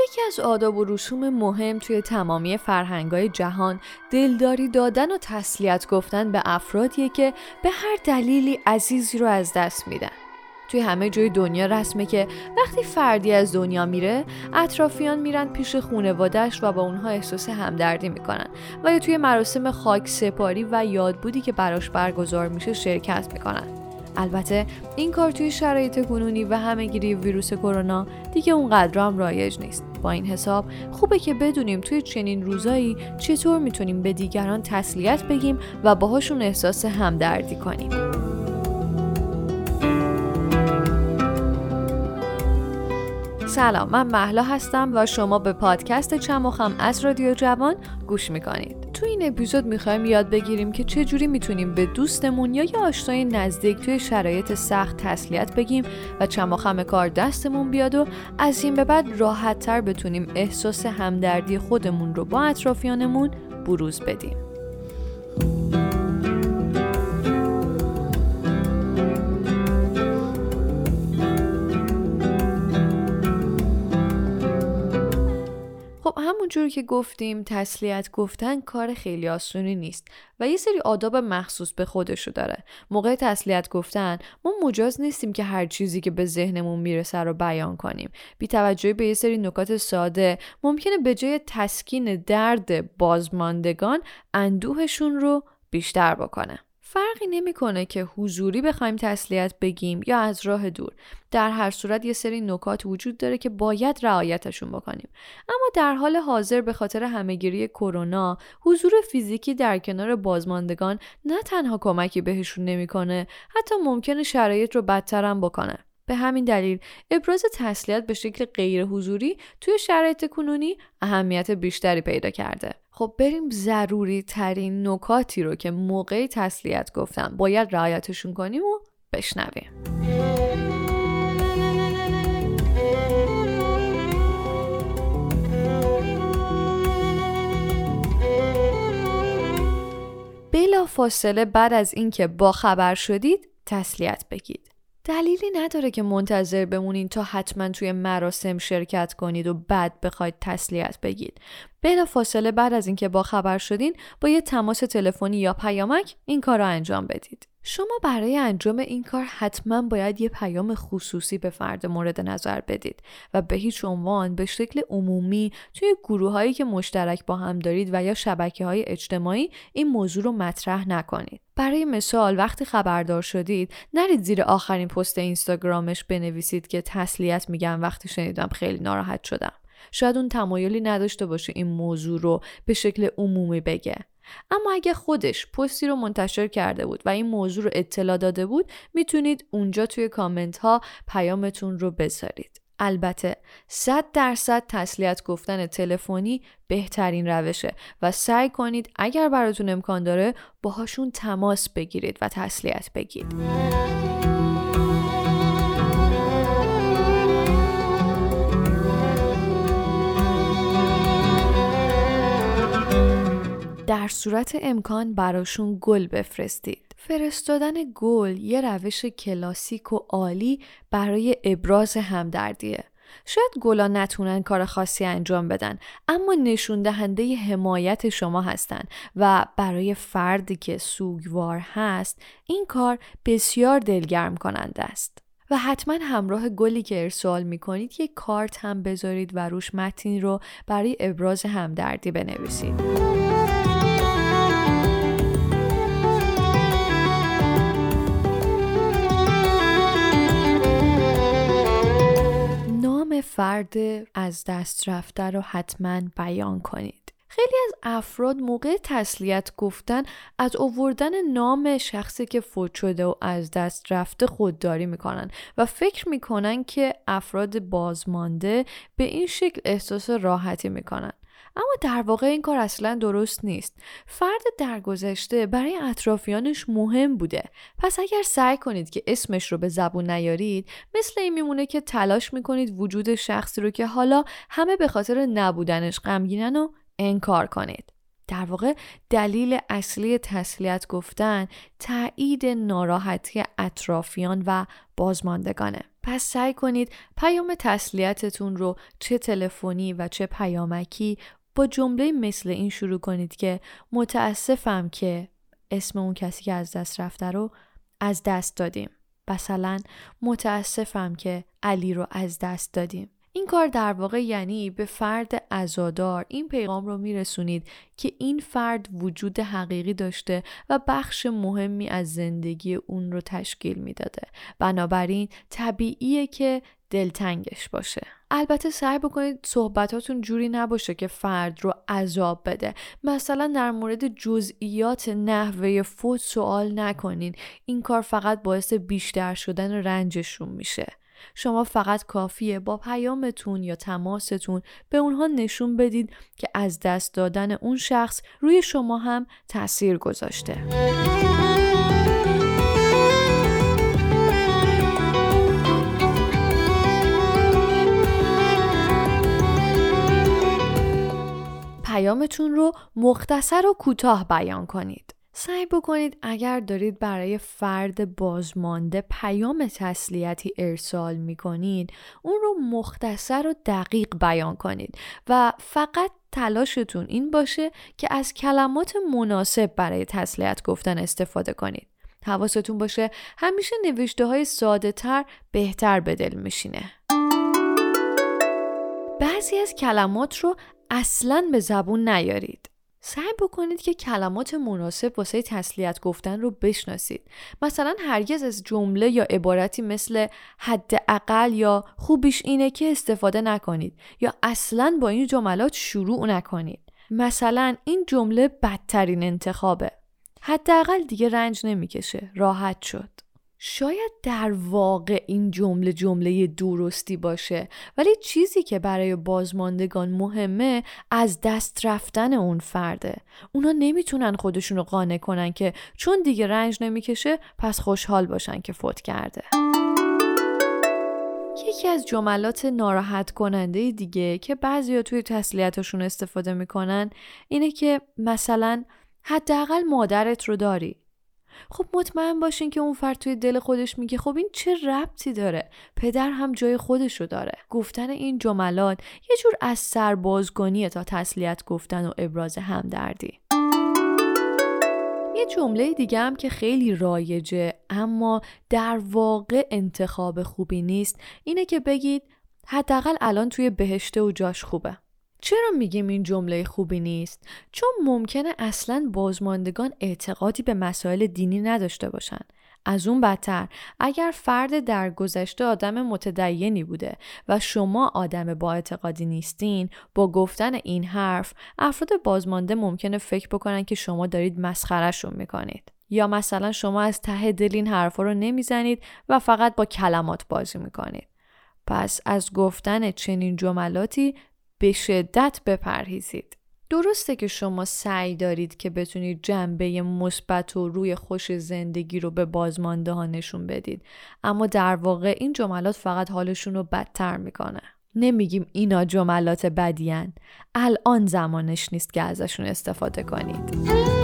یکی از آداب و رسوم مهم توی تمامی فرهنگای جهان دلداری دادن و تسلیت گفتن به افرادیه که به هر دلیلی عزیزی رو از دست میدن. توی همه جای دنیا رسمه که وقتی فردی از دنیا میره اطرافیان میرن پیش خونوادش و با اونها احساس همدردی می‌کنن و یا توی مراسم خاک سپاری و یادبودی که براش برگزار میشه شرکت می‌کنن البته این کار توی شرایط کنونی و همهگیری ویروس کرونا دیگه اونقدر هم رایج نیست. با این حساب خوبه که بدونیم توی چنین روزایی چطور می‌تونیم به دیگران تسلیت بگیم و باهاشون احساس همدردی کنیم. سلام من محلا هستم و شما به پادکست چمخم از رادیو جوان گوش می‌کنید تو این اپیزود می‌خوایم یاد بگیریم که چجوری می‌تونیم به دوستمون یا یه آشنای نزدیک توی شرایط سخت تسلیت بگیم و چماخم کار دستمون بیاد و از این به بعد راحت تر بتونیم احساس همدردی خودمون رو با اطرافیانمون بروز بدیم. همونجور که گفتیم تسلیت گفتن کار خیلی آسونی نیست و یه سری آداب مخصوص به خودشو داره. موقع تسلیت گفتن ما مجاز نیستیم که هر چیزی که به ذهنمون می‌رسه رو بیان کنیم. بی توجهی به یه سری نکات ساده ممکنه به جای تسکین درد بازماندگان اندوهشون رو بیشتر بکنه. فرقی نمی‌کنه که حضوری بخوایم تسلیت بگیم یا از راه دور. در هر صورت یه سری نکات وجود داره که باید رعایتشون بکنیم. اما در حال حاضر به خاطر همهگیری کرونا حضور فیزیکی در کنار بازماندگان نه تنها کمکی بهشون نمی‌کنه حتی ممکنه شرایط رو بدتر هم بکنه. به همین دلیل ابراز تسلیت به شکل غیر حضوری توی شرایط کنونی اهمیت بیشتری پیدا کرده. خب بریم ضروری ترین نکاتی رو که موقع تسلیت گفتم باید رعایتشون کنیم و بشنویم. بلا فاصله بعد از اینکه با خبر شدید تسلیت بگید. دلیلی نداره که منتظر بمونین تا حتما توی مراسم شرکت کنید و بعد بخواید تسلیت بگید. بلا فاصله بعد از اینکه با خبر شدین با یه تماس تلفنی یا پیامک این کار رو انجام بدید. شما برای انجام این کار حتما باید یه پیام خصوصی به فرد مورد نظر بدید و به هیچ عنوان به شکل عمومی توی گروه هایی که مشترک با هم دارید و یا شبکه های اجتماعی این موضوع رو مطرح نکنید. برای مثال وقتی خبردار شدید نرید زیر آخرین پست اینستاگرامش بنویسید که تسلیت میگم وقتی شنیدم خیلی ناراحت شدم. شاید اون تمایلی نداشته باشه این موضوع رو به شکل عمومی بگه. اما اگه خودش پستی رو منتشر کرده بود و این موضوع رو اطلاع داده بود می‌تونید اونجا توی کامنت ها پیامتون رو بذارید. البته 100 درصد تسلیت گفتن تلفنی بهترین روشه و سعی کنید اگر براتون امکان داره باهاشون تماس بگیرید و تسلیت بگید. در صورت امکان براشون گل بفرستید. فرستادن گل یه روش کلاسیک و عالی برای ابراز همدردیه. شاید گلا نتونن کار خاصی انجام بدن اما نشون دهنده حمایت شما هستن و برای فردی که سوگوار هست این کار بسیار دلگرم کننده است. و حتما همراه گلی که ارسال می کنید یک کارت هم بذارید و روش متنی رو برای ابراز همدردی بنویسید. فرد از دست رفته رو حتما بیان کنید. خیلی از افراد موقع تسلیت گفتن از اووردن نام شخصی که فوت شده و از دست رفته خودداری می‌کنن و فکر می‌کنن که افراد بازمانده به این شکل احساس راحتی می‌کنن. اما در واقع این کار اصلا درست نیست. فرد درگذشته برای اطرافیانش مهم بوده. پس اگر سعی کنید که اسمش رو به زبون نیارید مثل این میمونه که تلاش می‌کنید وجود شخصی رو که حالا همه به خاطر نبودنش غمگینن و انکار کنید. در واقع دلیل اصلی تسلیت گفتن تایید ناراحتی اطرافیان و بازماندگانه. پس سعی کنید پیام تسلیتتون رو چه تلفنی و چه پیامکی با جمله مثل این شروع کنید که متاسفم که اسم اون کسی که از دست رفته رو از دست دادیم. مثلا متاسفم که علی رو از دست دادیم. این کار در واقع یعنی به فرد ازادار این پیغام رو میرسونید که این فرد وجود حقیقی داشته و بخش مهمی از زندگی اون رو تشکیل می‌داده. بنابراین طبیعیه که دلتنگش باشه. البته سعی بکنید صحبتاتون جوری نباشه که فرد رو عذاب بده. مثلا در مورد جزئیات نحوه فوت سوال نکنین. این کار فقط باعث بیشتر شدن رنجشون میشه. شما فقط کافیه با پیامتون یا تماستون به اونها نشون بدید که از دست دادن اون شخص روی شما هم تاثیر گذاشته. پیامتون رو مختصر و کوتاه بیان کنید. سعی بکنید اگر دارید برای فرد بازمانده پیام تسلیتی ارسال می کنید اون رو مختصر و دقیق بیان کنید و فقط تلاشتون این باشه که از کلمات مناسب برای تسلیت گفتن استفاده کنید. حواستون باشه همیشه نوشته های ساده تر بهتر به دل میشینه. بعضی از کلمات رو اصلا به زبون نیارید. سعی بکنید که کلمات مناسب واسه تسلیت گفتن رو بشناسید. مثلا هرگز از جمله یا عبارتی مثل حداقل یا خوبیش اینه که استفاده نکنید یا اصلا با این جملات شروع نکنید. مثلا این جمله بدترین انتخابه. حداقل دیگه رنج نمی‌کشه. راحت شد. شاید در واقع این جمله جمله درستی باشه ولی چیزی که برای بازماندگان مهمه از دست رفتن اون فرده. اونا نمی‌تونن خودشون رو قانع کنن که چون دیگه رنج نمی‌کشه پس خوشحال باشن که فوت کرده. یکی از جملات ناراحت کننده دیگه که بعضی توی تسلیتشون استفاده می‌کنن اینه که مثلا حداقل مادرت رو داری. خب مطمئن باشین که اون فرد توی دل خودش میگه خب این چه ربطی داره؟ پدر هم جای خودشو داره. گفتن این جملات یه جور از سربازگانیه تا تسلیت گفتن و ابراز همدردی. یه جمله دیگه هم که خیلی رایجه اما در واقع انتخاب خوبی نیست اینه که بگید حداقل الان توی بهشته و جاش خوبه. چرا میگیم این جمله خوبی نیست؟ چون ممکنه اصلا بازماندگان اعتقادی به مسائل دینی نداشته باشن. از اون بدتر اگر فرد در گذشته آدم متدینی بوده و شما آدم با اعتقادی نیستین با گفتن این حرف افراد بازمانده ممکنه فکر بکنن که شما دارید مسخرهشون می‌کنید یا مثلا شما از ته دل این حرفا رو نمی‌زنید و فقط با کلمات بازی می‌کنید پس از گفتن چنین جملاتی به شدت بپرهیزید. درسته که شما سعی دارید که بتونید جنبه مثبت و روی خوش زندگی رو به بازمانده ها نشون بدید. اما در واقع این جملات فقط حالشون رو بدتر می‌کنه. نمیگیم اینا جملات بدیان الان زمانش نیست که ازشون استفاده کنید.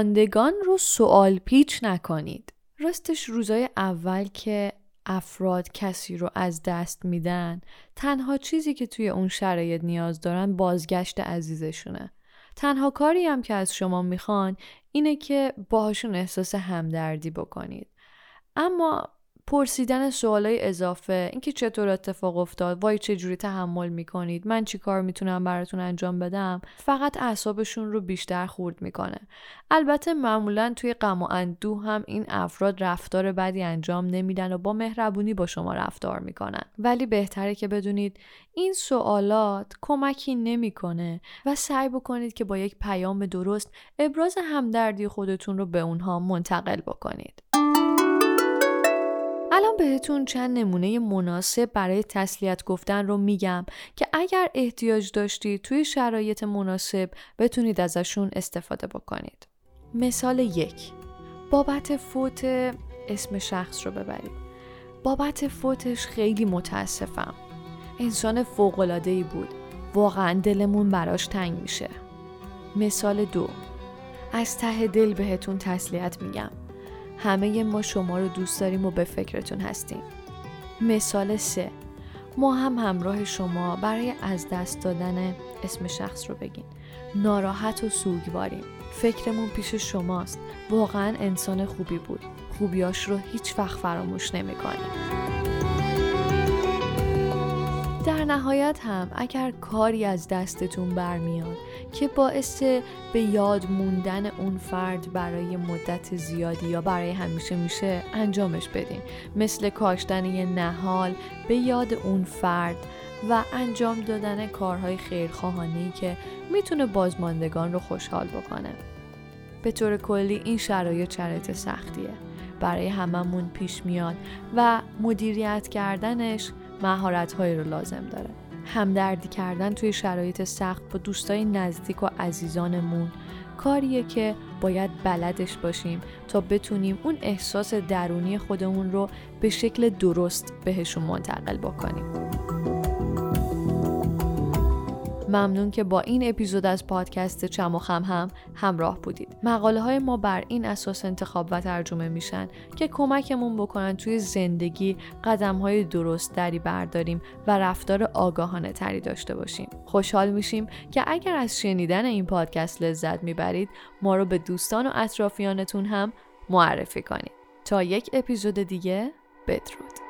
بازماندگان رو سوال پیچ نکنید. راستش روزای اول که افراد کسی رو از دست میدن تنها چیزی که توی اون شرایط نیاز دارن بازگشت عزیزشونه. تنها کاری هم که از شما می‌خوان اینه که باهاشون احساس همدردی بکنید. اما پرسیدن سوالای اضافه اینکه چطور اتفاق افتاد وای چه جوری تحمل می‌کنید من چی کار می‌تونم براتون انجام بدم فقط اعصابشون رو بیشتر خورد می‌کنه. البته معمولا توی غم و اندوه هم این افراد رفتار بدی انجام نمیدن و با مهربونی با شما رفتار می‌کنن. ولی بهتره که بدونید این سوالات کمکی نمی‌کنه و سعی بکنید که با یک پیام درست ابراز همدردی خودتون رو به اونها منتقل بکنید. الان بهتون چند نمونه مناسب برای تسلیت گفتن رو میگم که اگر احتیاج داشتید توی شرایط مناسب بتونید ازشون استفاده بکنید. مثال یک بابت فوت اسم شخص رو ببرید. بابت فوتش خیلی متاسفم. انسان ای بود. واقعا دلمون براش تنگ میشه. مثال دو از ته دل بهتون تسلیت میگم. همه ما شما رو دوست داریم و به فکرتون هستیم. مثال سه. ما هم همراه شما برای از دست دادن اسم شخص رو بگین. ناراحت و سوگواریم. فکرمون پیش شماست. واقعا انسان خوبی بود. خوبیاش رو هیچ وقت فراموش نمی‌کنیم. در نهایت هم اگر کاری از دستتون برمیاد که باعث به یاد موندن اون فرد برای مدت زیادی یا برای همیشه میشه انجامش بدین. مثل کاشتن یه نهال به یاد اون فرد و انجام دادن کارهای خیرخواهانه که می‌تونه بازماندگان رو خوشحال بکنه. به طور کلی این شرایط شرایط سختیه. برای هممون پیش میاد و مدیریت کردنش مهارت‌هایی رو لازم داره. همدردی کردن توی شرایط سخت با دوستای نزدیک و عزیزانمون کاریه که باید بلدش باشیم تا بتونیم اون احساس درونی خودمون رو به شکل درست بهشون منتقل بکنیم. ممنون که با این اپیزود از پادکست چم و خم هم همراه بودید. مقاله های ما بر این اساس انتخاب و ترجمه میشن که کمکمون بکنن توی زندگی قدم های درست دری برداریم و رفتار آگاهانه تری داشته باشیم. خوشحال میشیم که اگر از شنیدن این پادکست لذت می‌برید ما رو به دوستان و اطرافیانتون هم معرفی کنید. تا یک اپیزود دیگه بدرود.